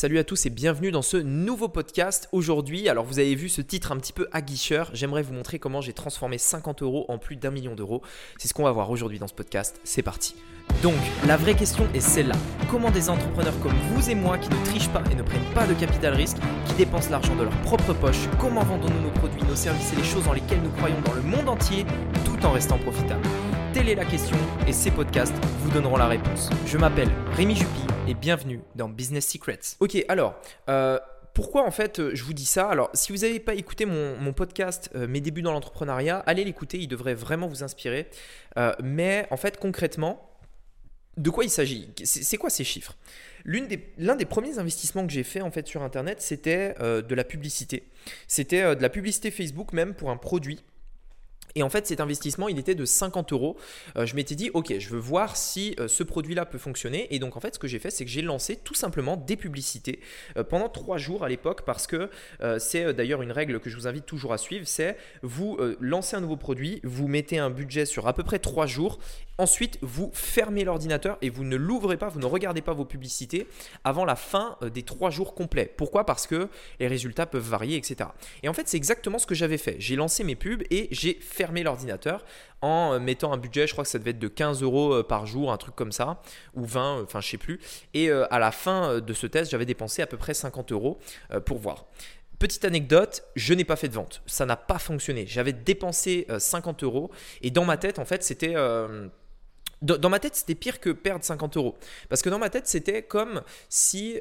Salut à tous et bienvenue dans ce nouveau podcast. Aujourd'hui, alors vous avez vu ce titre un petit peu aguicheur, j'aimerais vous montrer comment j'ai transformé 50 euros en plus d'un million d'euros. C'est ce qu'on va voir aujourd'hui dans ce podcast. C'est parti. Donc, la vraie question est celle-là. Comment des entrepreneurs comme vous et moi qui ne trichent pas et ne prennent pas de capital risque, qui dépensent l'argent de leur propre poche, comment vendons-nous nos produits, nos services et les choses dans lesquelles nous croyons dans le monde entier tout en restant profitables? Telle est la question et ces podcasts vous donneront la réponse. Je m'appelle Rémi Juppy et bienvenue dans Business Secrets. Ok, alors, euh, pourquoi en fait je vous dis ça? Alors, si vous n'avez pas écouté mon, podcast euh, Mes débuts dans l'entrepreneuriat, allez l'écouter, il devrait vraiment vous inspirer. Euh, mais en fait, concrètement, de quoi il s'agit? C'est quoi ces chiffres? L'un des, des, premiers investissements que j'ai fait en fait sur Internet, c'était de la publicité. C'était de la publicité Facebook même pour un produit et en fait, cet investissement, il était de 50 euros. Euh, je m'étais dit, ok, je veux voir si euh, ce produit-là peut fonctionner. Et donc, en fait, ce que j'ai fait, c'est que j'ai lancé tout simplement des publicités euh, pendant trois jours à l'époque, parce que c'est d'ailleurs une règle que je vous invite toujours à suivre. C'est vous lancez un nouveau produit, vous mettez un budget sur à peu près trois jours. Ensuite, vous fermez l'ordinateur et vous ne l'ouvrez pas, vous ne regardez pas vos publicités avant la fin des trois jours complets. Pourquoi? Parce que les résultats peuvent varier, etc. Et en fait, c'est exactement ce que j'avais fait. J'ai lancé mes pubs et j'ai fermé l'ordinateur en euh, mettant un budget, je crois que ça devait être de 15 euros euh, par jour, un truc comme ça, ou 20, euh, enfin je sais plus. Et à la fin de ce test, j'avais dépensé à peu près 50 euros pour voir. Petite anecdote, je n'ai pas fait de vente. Ça n'a pas fonctionné. J'avais dépensé 50 euros et dans ma tête, en fait, c'était... Dans ma tête, c'était pire que perdre 50 euros. Parce que dans ma tête, c'était comme si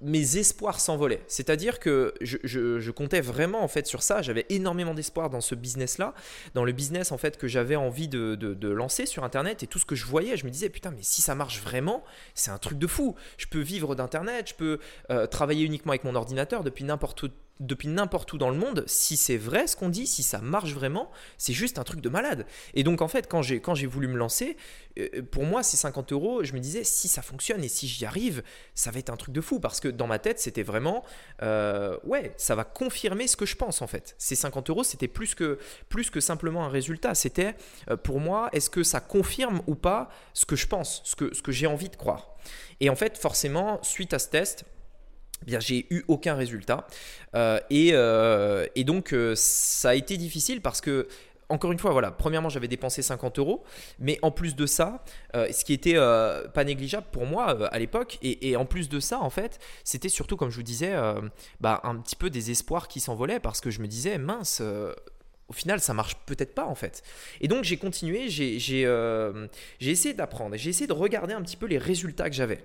mes espoirs s'envolaient. C'est-à-dire que je, comptais vraiment en fait sur ça. J'avais énormément d'espoir dans ce business-là, dans le business en fait que j'avais envie de, lancer sur Internet et tout ce que je voyais. Je me disais putain mais si ça marche vraiment, c'est un truc de fou. Je peux vivre d'Internet, je peux euh, travailler uniquement avec mon ordinateur depuis n'importe où depuis n'importe où dans le monde, si c'est vrai ce qu'on dit, si ça marche vraiment, c'est juste un truc de malade. Et donc en fait, quand j'ai, quand j'ai voulu me lancer, euh, pour moi, ces 50 euros, je me disais, si ça fonctionne et si j'y arrive, ça va être un truc de fou. Parce que dans ma tête, c'était vraiment, euh, ouais, ça va confirmer ce que je pense en fait. Ces 50 euros, c'était plus que, plus que simplement un résultat. C'était, euh, pour moi, est-ce que ça confirme ou pas ce que je pense, ce que, ce que j'ai envie de croire. Et en fait, forcément, suite à ce test, bien j'ai eu aucun résultat euh, euh, et, donc ça a été difficile parce que encore une fois, voilà, premièrement, j'avais dépensé 50 euros, mais en plus de ça, ce qui était pas négligeable pour moi à l'époque, et, en plus de ça, en fait, c'était surtout, comme je vous disais, bah, un petit peu des espoirs qui s'envolaient parce que je me disais, mince, au final, ça marche peut-être pas en fait. Et donc j'ai continué, j'ai essayé d'apprendre, j'ai essayé de regarder un petit peu les résultats que j'avais.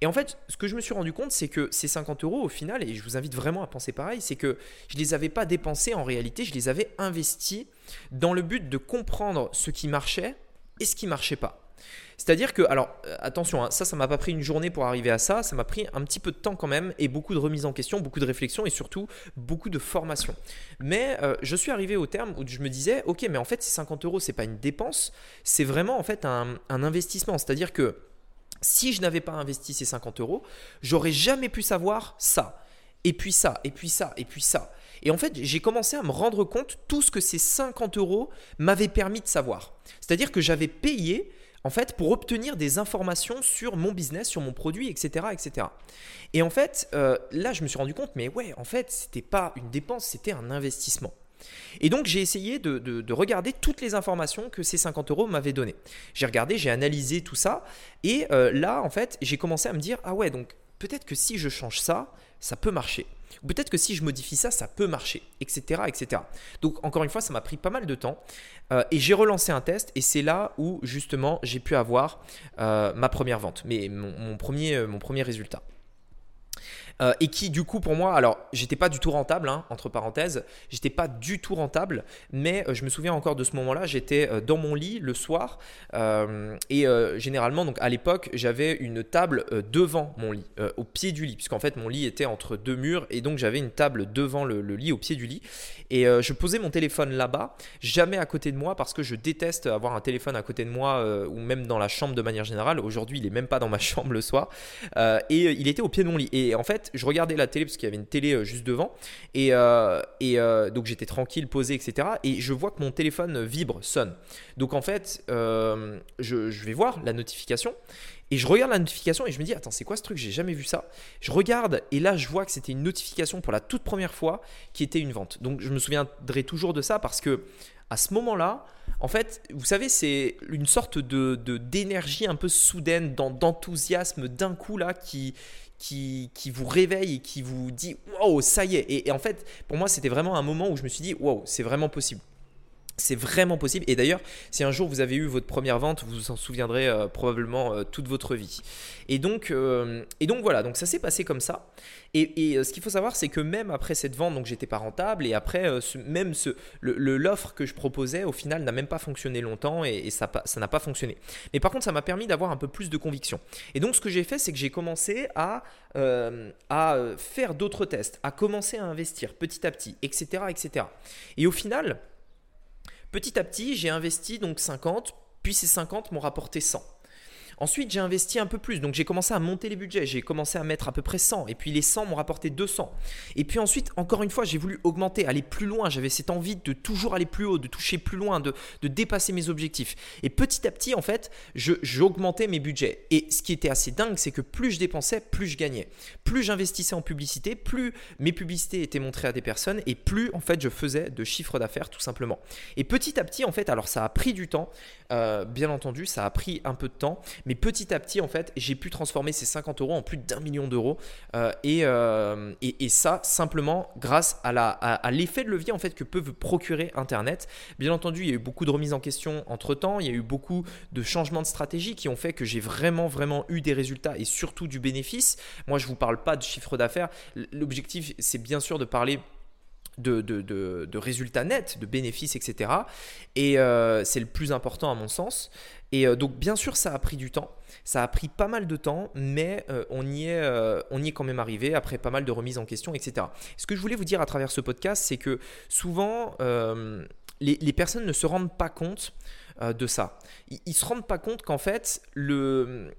Et en fait, ce que je me suis rendu compte, c'est que ces 50 euros, au final, et je vous invite vraiment à penser pareil, c'est que je ne les avais pas dépensés en réalité, je les avais investis dans le but de comprendre ce qui marchait et ce qui marchait pas. C'est-à-dire que, alors euh, attention, hein, ça, ça m'a pas pris une journée pour arriver à ça, ça m'a pris un petit peu de temps quand même et beaucoup de remise en question, beaucoup de réflexion et surtout beaucoup de formation. Mais euh, je suis arrivé au terme où je me disais, ok, mais en fait, ces 50 euros, c'est pas une dépense, c'est vraiment en fait un, un investissement. C'est-à-dire que si je n'avais pas investi ces 50 euros, j'aurais jamais pu savoir ça, et puis ça, et puis ça, et puis ça. Et en fait, j'ai commencé à me rendre compte tout ce que ces 50 euros m'avaient permis de savoir. C'est-à-dire que j'avais payé en fait pour obtenir des informations sur mon business, sur mon produit, etc., etc. Et en fait, euh, là, je me suis rendu compte, mais ouais, en fait, c'était pas une dépense, c'était un investissement. Et donc j'ai essayé de, regarder toutes les informations que ces 50 euros m'avaient données. J'ai regardé, j'ai analysé tout ça, et euh, là en fait j'ai commencé à me dire ah ouais donc peut-être que si je change ça, ça peut marcher. Peut-être que si je modifie ça, ça peut marcher, etc. etc. Donc encore une fois, ça m'a pris pas mal de temps. Euh, et j'ai relancé un test et c'est là où justement j'ai pu avoir euh, ma première vente, mais mon, mon premier résultat. Euh, et qui du coup pour moi, alors j'étais pas du tout rentable, hein, entre parenthèses, j'étais pas du tout rentable, mais euh, je me souviens encore de ce moment-là, j'étais euh, dans mon lit le soir et généralement donc à l'époque j'avais une table devant mon lit, au pied du lit, puisqu'en fait mon lit était entre deux murs et donc j'avais une table devant le, lit, au pied du lit, et je posais mon téléphone là-bas, jamais à côté de moi parce que je déteste avoir un téléphone à côté de moi ou même dans la chambre de manière générale. Aujourd'hui il est même pas dans ma chambre le soir et il était au pied de mon lit et en fait je regardais la télé parce qu'il y avait une télé euh, juste devant. Et, euh, et euh, donc j'étais tranquille, posé, etc. Et je vois que mon téléphone vibre, sonne. Donc en fait, je, vais voir la notification. Et je regarde la notification et je me dis, attends, c'est quoi ce truc? J'ai jamais vu ça. Je regarde et là, je vois que c'était une notification pour la toute première fois qui était une vente. Donc, je me souviendrai toujours de ça parce que à ce moment-là, en fait, vous savez, c'est une sorte de d'énergie un peu soudaine, d'enthousiasme d'un coup là qui, qui, qui, vous réveille et qui vous dit waouh, ça y est. Et, en fait, pour moi, c'était vraiment un moment où je me suis dit waouh, c'est vraiment possible. C'est vraiment possible. Et d'ailleurs, si un jour vous avez eu votre première vente, vous vous en souviendrez euh, probablement euh, toute votre vie. Et donc, euh, et donc voilà, donc ça s'est passé comme ça. Et, ce qu'il faut savoir, c'est que même après cette vente, donc j'étais pas rentable. Et après, même l'offre que je proposais, au final, n'a même pas fonctionné longtemps et, ça, ça n'a pas fonctionné. Mais par contre, ça m'a permis d'avoir un peu plus de conviction. Et donc, ce que j'ai fait, c'est que j'ai commencé à, à faire d'autres tests, à commencer à investir petit à petit, etc., etc. Et au final, Petit à petit, j'ai investi donc 50, puis ces 50 m'ont rapporté 100. Ensuite, j'ai investi un peu plus. Donc, j'ai commencé à monter les budgets. J'ai commencé à mettre à peu près 100. Et puis, les 100 m'ont rapporté 200. Et puis ensuite, encore une fois, j'ai voulu augmenter, aller plus loin. J'avais cette envie de toujours aller plus haut, de toucher plus loin, de, dépasser mes objectifs. Et petit à petit, en fait, j'augmentais mes budgets. Et ce qui était assez dingue, c'est que plus je dépensais, plus je gagnais. Plus j'investissais en publicité, plus mes publicités étaient montrées à des personnes et plus, en fait, je faisais de chiffre d'affaires, tout simplement. Et petit à petit, en fait, alors ça a pris du temps. Euh, bien entendu, ça a pris un peu de temps. Petit à petit, en fait, j'ai pu transformer ces 50 euros en plus d'un million d'euros. Euh, euh, et, ça, simplement grâce à, l'effet de levier en fait, que peut procurer Internet. Bien entendu, il y a eu beaucoup de remises en question entre-temps. Il y a eu beaucoup de changements de stratégie qui ont fait que j'ai vraiment, vraiment eu des résultats et surtout du bénéfice. Moi, je ne vous parle pas de chiffre d'affaires. L'objectif, c'est bien sûr de parler de, résultats nets, de bénéfices, etc. Et euh, c'est le plus important à mon sens. Et euh, donc bien sûr, ça a pris du temps. Ça a pris pas mal de temps, mais euh, on, y est, on y est quand même arrivé après pas mal de remises en question, etc. Ce que je voulais vous dire à travers ce podcast, c'est que souvent, les, les, personnes ne se rendent pas compte de ça. Ils ne se rendent pas compte qu'en fait, le,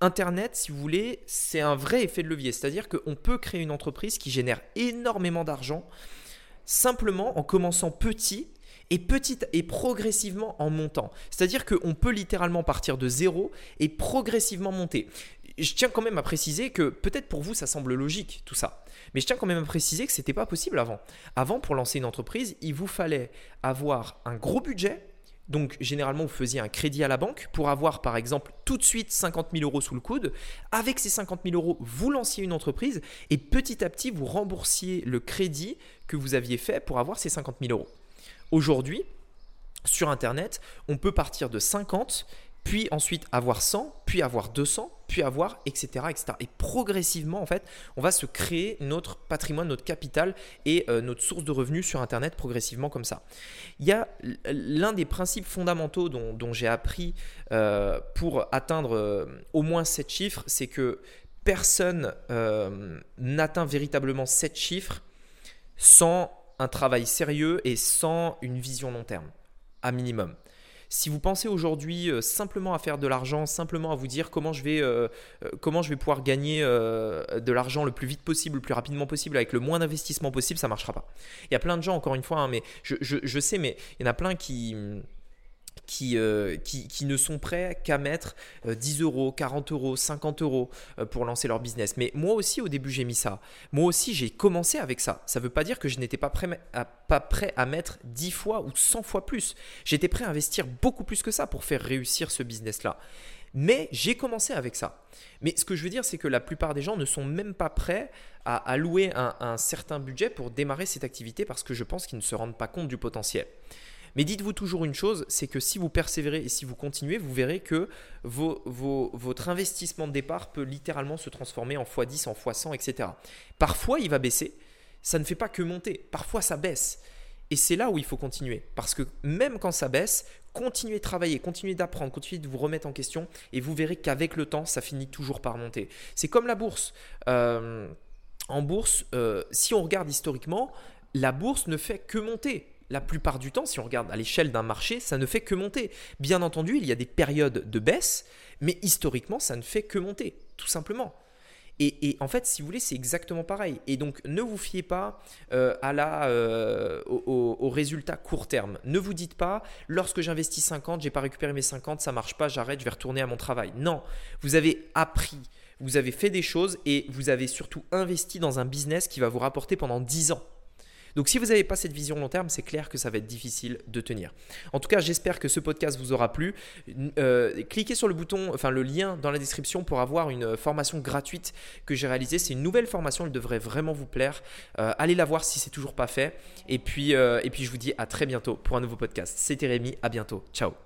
Internet, si vous voulez, c'est un vrai effet de levier. C'est-à-dire qu'on peut créer une entreprise qui génère énormément d'argent simplement en commençant petit et petit et progressivement en montant. C'est-à-dire qu'on peut littéralement partir de zéro et progressivement monter. Je tiens quand même à préciser que peut-être pour vous ça semble logique tout ça, mais je tiens quand même à préciser que ce n'était pas possible avant. Avant pour lancer une entreprise, il vous fallait avoir un gros budget donc généralement, vous faisiez un crédit à la banque pour avoir par exemple tout de suite 50 000 euros sous le coude. Avec ces 50 000 euros, vous lanciez une entreprise et petit à petit, vous remboursiez le crédit que vous aviez fait pour avoir ces 50 000 euros. Aujourd'hui, sur Internet, on peut partir de 50 puis ensuite avoir 100, puis avoir 200, puis avoir, etc.. Et progressivement, en fait, on va se créer notre patrimoine, notre capital et euh, notre source de revenus sur Internet progressivement comme ça. Il y a l'un des principes fondamentaux dont, j'ai appris euh, pour atteindre euh, au moins 7 chiffres, c'est que personne n'atteint véritablement 7 chiffres sans un travail sérieux et sans une vision long terme, à minimum. Si vous pensez aujourd'hui euh, simplement à faire de l'argent, simplement à vous dire comment je vais, euh, euh, pouvoir gagner de l'argent le plus vite possible, le plus rapidement possible, avec le moins d'investissement possible, ça ne marchera pas. Il y a plein de gens, encore une fois, hein, mais je, sais, mais il y en a plein qui euh, qui, qui, ne sont prêts qu'à mettre 10 euh, euros, 40 euros, 50 euros euh, pour lancer leur business. Mais moi aussi, au début, j'ai mis ça. Moi aussi, j'ai commencé avec ça. Ça ne veut pas dire que je n'étais pas prêt, à, pas prêt à mettre 10 fois ou 100 fois plus. J'étais prêt à investir beaucoup plus que ça pour faire réussir ce business-là. Mais j'ai commencé avec ça. Mais ce que je veux dire, c'est que la plupart des gens ne sont même pas prêts à allouer un certain budget pour démarrer cette activité parce que je pense qu'ils ne se rendent pas compte du potentiel. Mais dites-vous toujours une chose, c'est que si vous persévérez et si vous continuez, vous verrez que votre investissement de départ peut littéralement se transformer en x10, en x100, etc. Parfois, il va baisser. Ça ne fait pas que monter. Parfois, ça baisse. Et c'est là où il faut continuer. Parce que même quand ça baisse, continuez de travailler, continuez d'apprendre, continuez de vous remettre en question. Et vous verrez qu'avec le temps, ça finit toujours par monter. C'est comme la bourse. Euh, en bourse, euh, si on regarde historiquement, la bourse ne fait que monter la plupart du temps, si on regarde à l'échelle d'un marché, ça ne fait que monter. Bien entendu, il y a des périodes de baisse, mais historiquement, ça ne fait que monter, tout simplement. Et, en fait, si vous voulez, c'est exactement pareil. Et donc, ne vous fiez pas euh, à la, euh, court terme. Ne vous dites pas, lorsque j'investis 50, j'ai pas récupéré mes 50, ça marche pas, j'arrête, je vais retourner à mon travail. Non, vous avez appris, vous avez fait des choses et vous avez surtout investi dans un business qui va vous rapporter pendant 10 ans. Donc si vous n'avez pas cette vision long terme, c'est clair que ça va être difficile de tenir. En tout cas, j'espère que ce podcast vous aura plu. Euh, cliquez sur le bouton, enfin le lien dans la description pour avoir une formation gratuite que j'ai réalisée. C'est une nouvelle formation, elle devrait vraiment vous plaire. Euh, allez la voir si c'est toujours pas fait. Et puis, euh, et puis je vous dis à très bientôt pour un nouveau podcast. C'était Rémi, à bientôt. Ciao